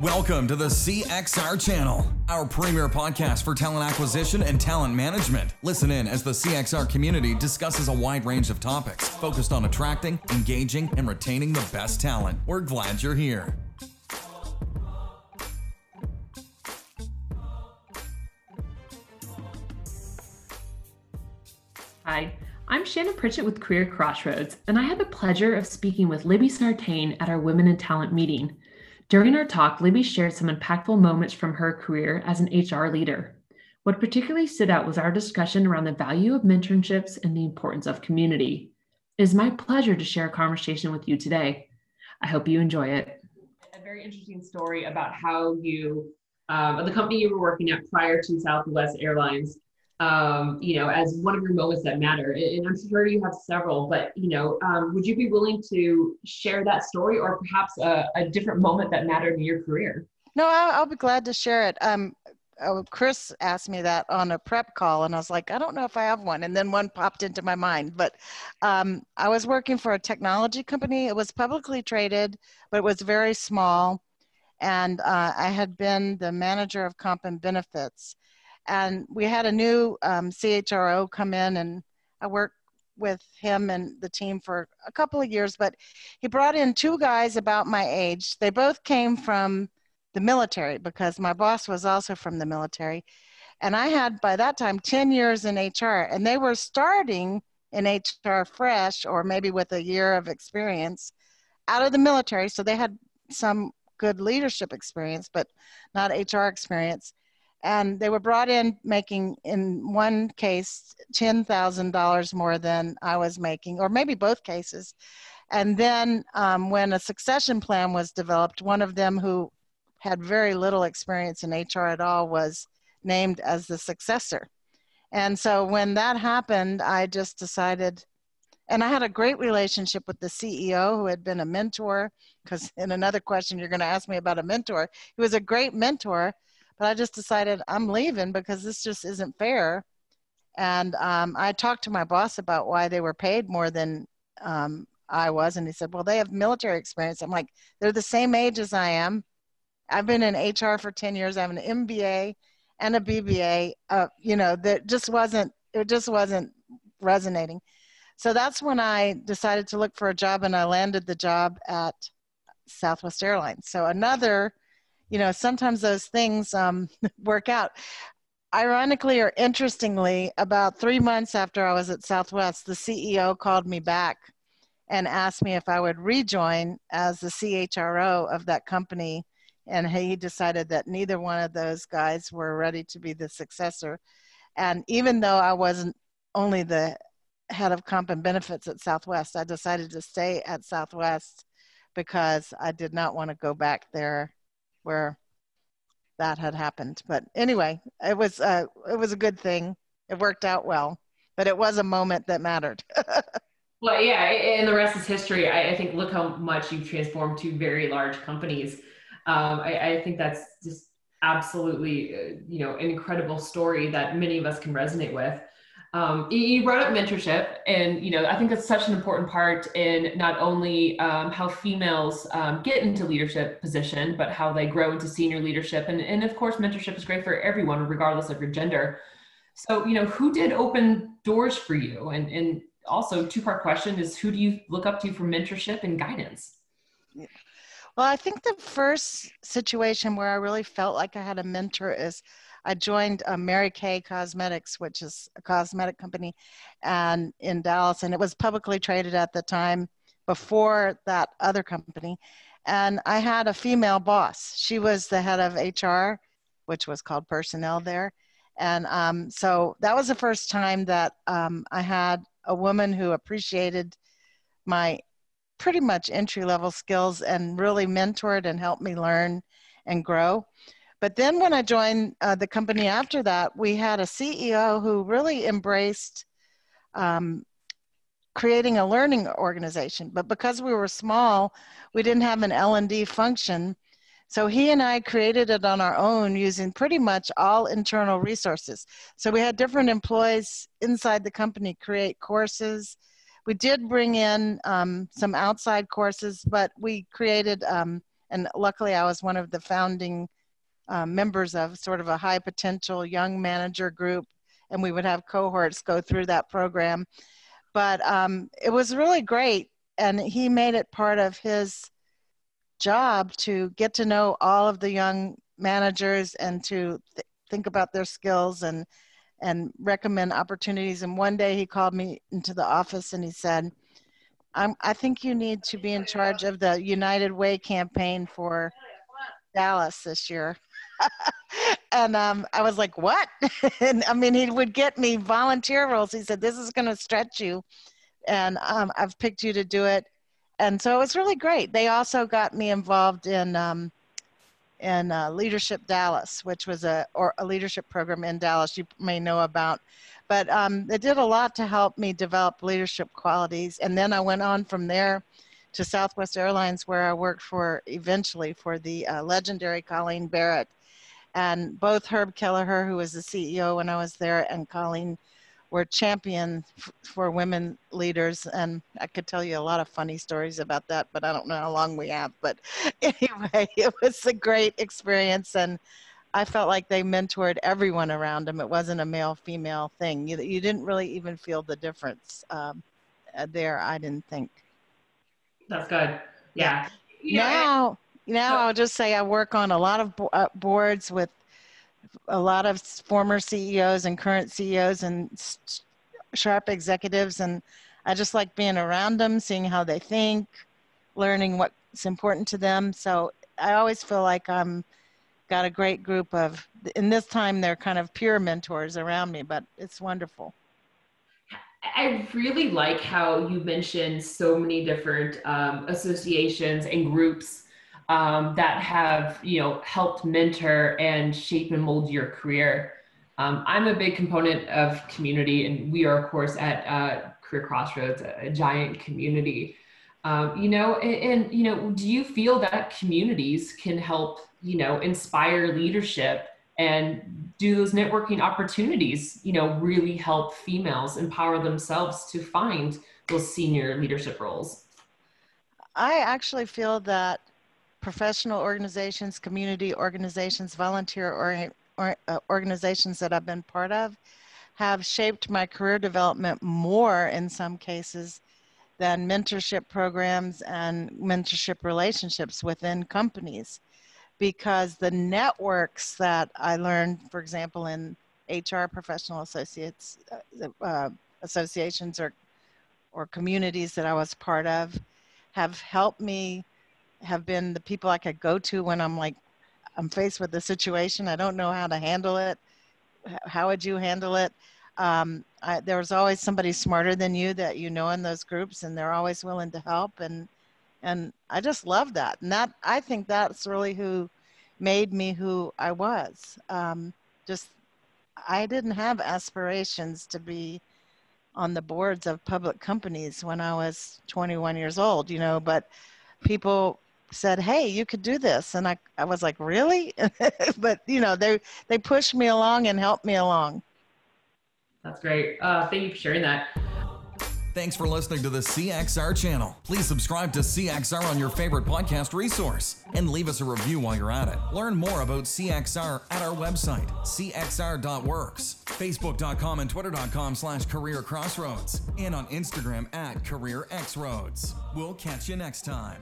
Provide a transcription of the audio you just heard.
Welcome to the CXR channel, our premier podcast for talent acquisition and talent management. Listen in as the CXR community discusses a wide range of topics focused on attracting, engaging, and retaining the best talent. We're glad you're here. Hi, I'm Shannon Pritchett with Career Crossroads, and I had the pleasure of speaking with Libby Sartain at our Women in Talent meeting. During our talk, Libby shared some impactful moments from her career as an HR leader. What particularly stood out was our discussion around the value of mentorships and the importance of community. It is my pleasure to share a conversation with you today. I hope you enjoy it. A very interesting story about how you, um, the company you were working at prior to Southwest Airlines, um, you know, as one of your moments that matter. And I'm sure you have several, but you know, um, would you be willing to share that story or perhaps a, a different moment that mattered in your career? No, I'll, I'll be glad to share it. Um, oh, Chris asked me that on a prep call, and I was like, I don't know if I have one. And then one popped into my mind. But um, I was working for a technology company. It was publicly traded, but it was very small. And uh, I had been the manager of comp and benefits and we had a new um, CHRO come in, and I worked with him and the team for a couple of years. But he brought in two guys about my age. They both came from the military because my boss was also from the military. And I had by that time 10 years in HR, and they were starting in HR fresh or maybe with a year of experience out of the military. So they had some good leadership experience, but not HR experience and they were brought in making in one case $10000 more than i was making or maybe both cases. And then um, when a succession plan was developed one of them who had very little experience in hr at all was named as the successor. And so when that happened i just decided and i had a great relationship with the ceo who had been a mentor because in another question you're going to ask me about a mentor he was a great mentor but I just decided I'm leaving because this just isn't fair. And um, I talked to my boss about why they were paid more than um, I was, and he said, "Well, they have military experience." I'm like, "They're the same age as I am. I've been in HR for 10 years. I have an MBA and a BBA. Uh, you know, that just wasn't it just wasn't resonating." So that's when I decided to look for a job, and I landed the job at Southwest Airlines. So another you know, sometimes those things um, work out. Ironically or interestingly, about three months after I was at Southwest, the CEO called me back and asked me if I would rejoin as the CHRO of that company. And he decided that neither one of those guys were ready to be the successor. And even though I wasn't only the head of comp and benefits at Southwest, I decided to stay at Southwest because I did not want to go back there where that had happened. But anyway, it was uh, it was a good thing. It worked out well, but it was a moment that mattered. well, yeah, and the rest is history. I, I, think look how much you've transformed to very large companies. Um, I, I, think that's just absolutely uh, you know an incredible story that many of us can resonate with. Um, you brought up mentorship, and you know I think that's such an important part in not only um, how females um, get into leadership position, but how they grow into senior leadership. And and of course, mentorship is great for everyone, regardless of your gender. So you know, who did open doors for you? And and also, two part question is who do you look up to for mentorship and guidance? Well, I think the first situation where I really felt like I had a mentor is I joined uh, Mary Kay Cosmetics, which is a cosmetic company, and in Dallas, and it was publicly traded at the time before that other company. And I had a female boss. She was the head of HR, which was called personnel there. And um, so that was the first time that um, I had a woman who appreciated my pretty much entry level skills and really mentored and helped me learn and grow. But then when I joined uh, the company after that, we had a CEO who really embraced um, creating a learning organization. But because we were small, we didn't have an L&D function. So he and I created it on our own using pretty much all internal resources. So we had different employees inside the company create courses. We did bring in um, some outside courses, but we created um, And luckily, I was one of the founding uh, members of sort of a high potential young manager group, and we would have cohorts go through that program. But um, it was really great, and he made it part of his job to get to know all of the young managers and to th- think about their skills and and recommend opportunities. And one day he called me into the office and he said, I think you need to be in charge of the United Way campaign for Dallas this year. and um, I was like, what? and I mean, he would get me volunteer roles. He said, this is going to stretch you. And um, I've picked you to do it. And so it was really great. They also got me involved in um, in uh, Leadership Dallas, which was a, or a leadership program in Dallas you may know about. But um, it did a lot to help me develop leadership qualities. And then I went on from there to Southwest Airlines, where I worked for eventually for the uh, legendary Colleen Barrett. And both Herb Kelleher, who was the CEO when I was there, and Colleen were champion f- for women leaders and i could tell you a lot of funny stories about that but i don't know how long we have but anyway it was a great experience and i felt like they mentored everyone around them it wasn't a male female thing. You, you didn't really even feel the difference um, uh, there i didn't think. That's good. Yeah, yeah. now now i'll just say i work on a lot of bo- uh, boards with a lot of former CEOs and current CEOs and sharp executives, and I just like being around them, seeing how they think, learning what's important to them. So I always feel like I'm got a great group of, in this time they're kind of peer mentors around me, but it's wonderful. I really like how you mentioned so many different um, associations and groups um, that have you know helped mentor and shape and mold your career. Um, I'm a big component of community, and we are, of course, at uh, Career Crossroads, a, giant community. Um, you know, and, and you know, do you feel that communities can help you know inspire leadership and do those networking opportunities you know really help females empower themselves to find those senior leadership roles i actually feel that professional organizations, community organizations, volunteer or, or uh, organizations that I've been part of have shaped my career development more in some cases than mentorship programs and mentorship relationships within companies. Because the networks that I learned, for example, in HR professional associates uh, uh, associations or or communities that I was part of have helped me have been the people I could go to when I'm like, I'm faced with a situation. I don't know how to handle it. How would you handle it? Um, I, there's always somebody smarter than you that you know in those groups, and they're always willing to help. And and I just love that. And that I think that's really who made me who I was. Um, just I didn't have aspirations to be on the boards of public companies when I was 21 years old, you know, but people said, "Hey, you could do this," and I, I was like, "Really?" but you know, they they pushed me along and helped me along. That's great. Uh, thank you for sharing that. Thanks for listening to the CXR channel. Please subscribe to CXR on your favorite podcast resource and leave us a review while you're at it. Learn more about CXR at our website, cxr.works, facebook.com and twitter.com slash career crossroads, and on Instagram at career We'll catch you next time.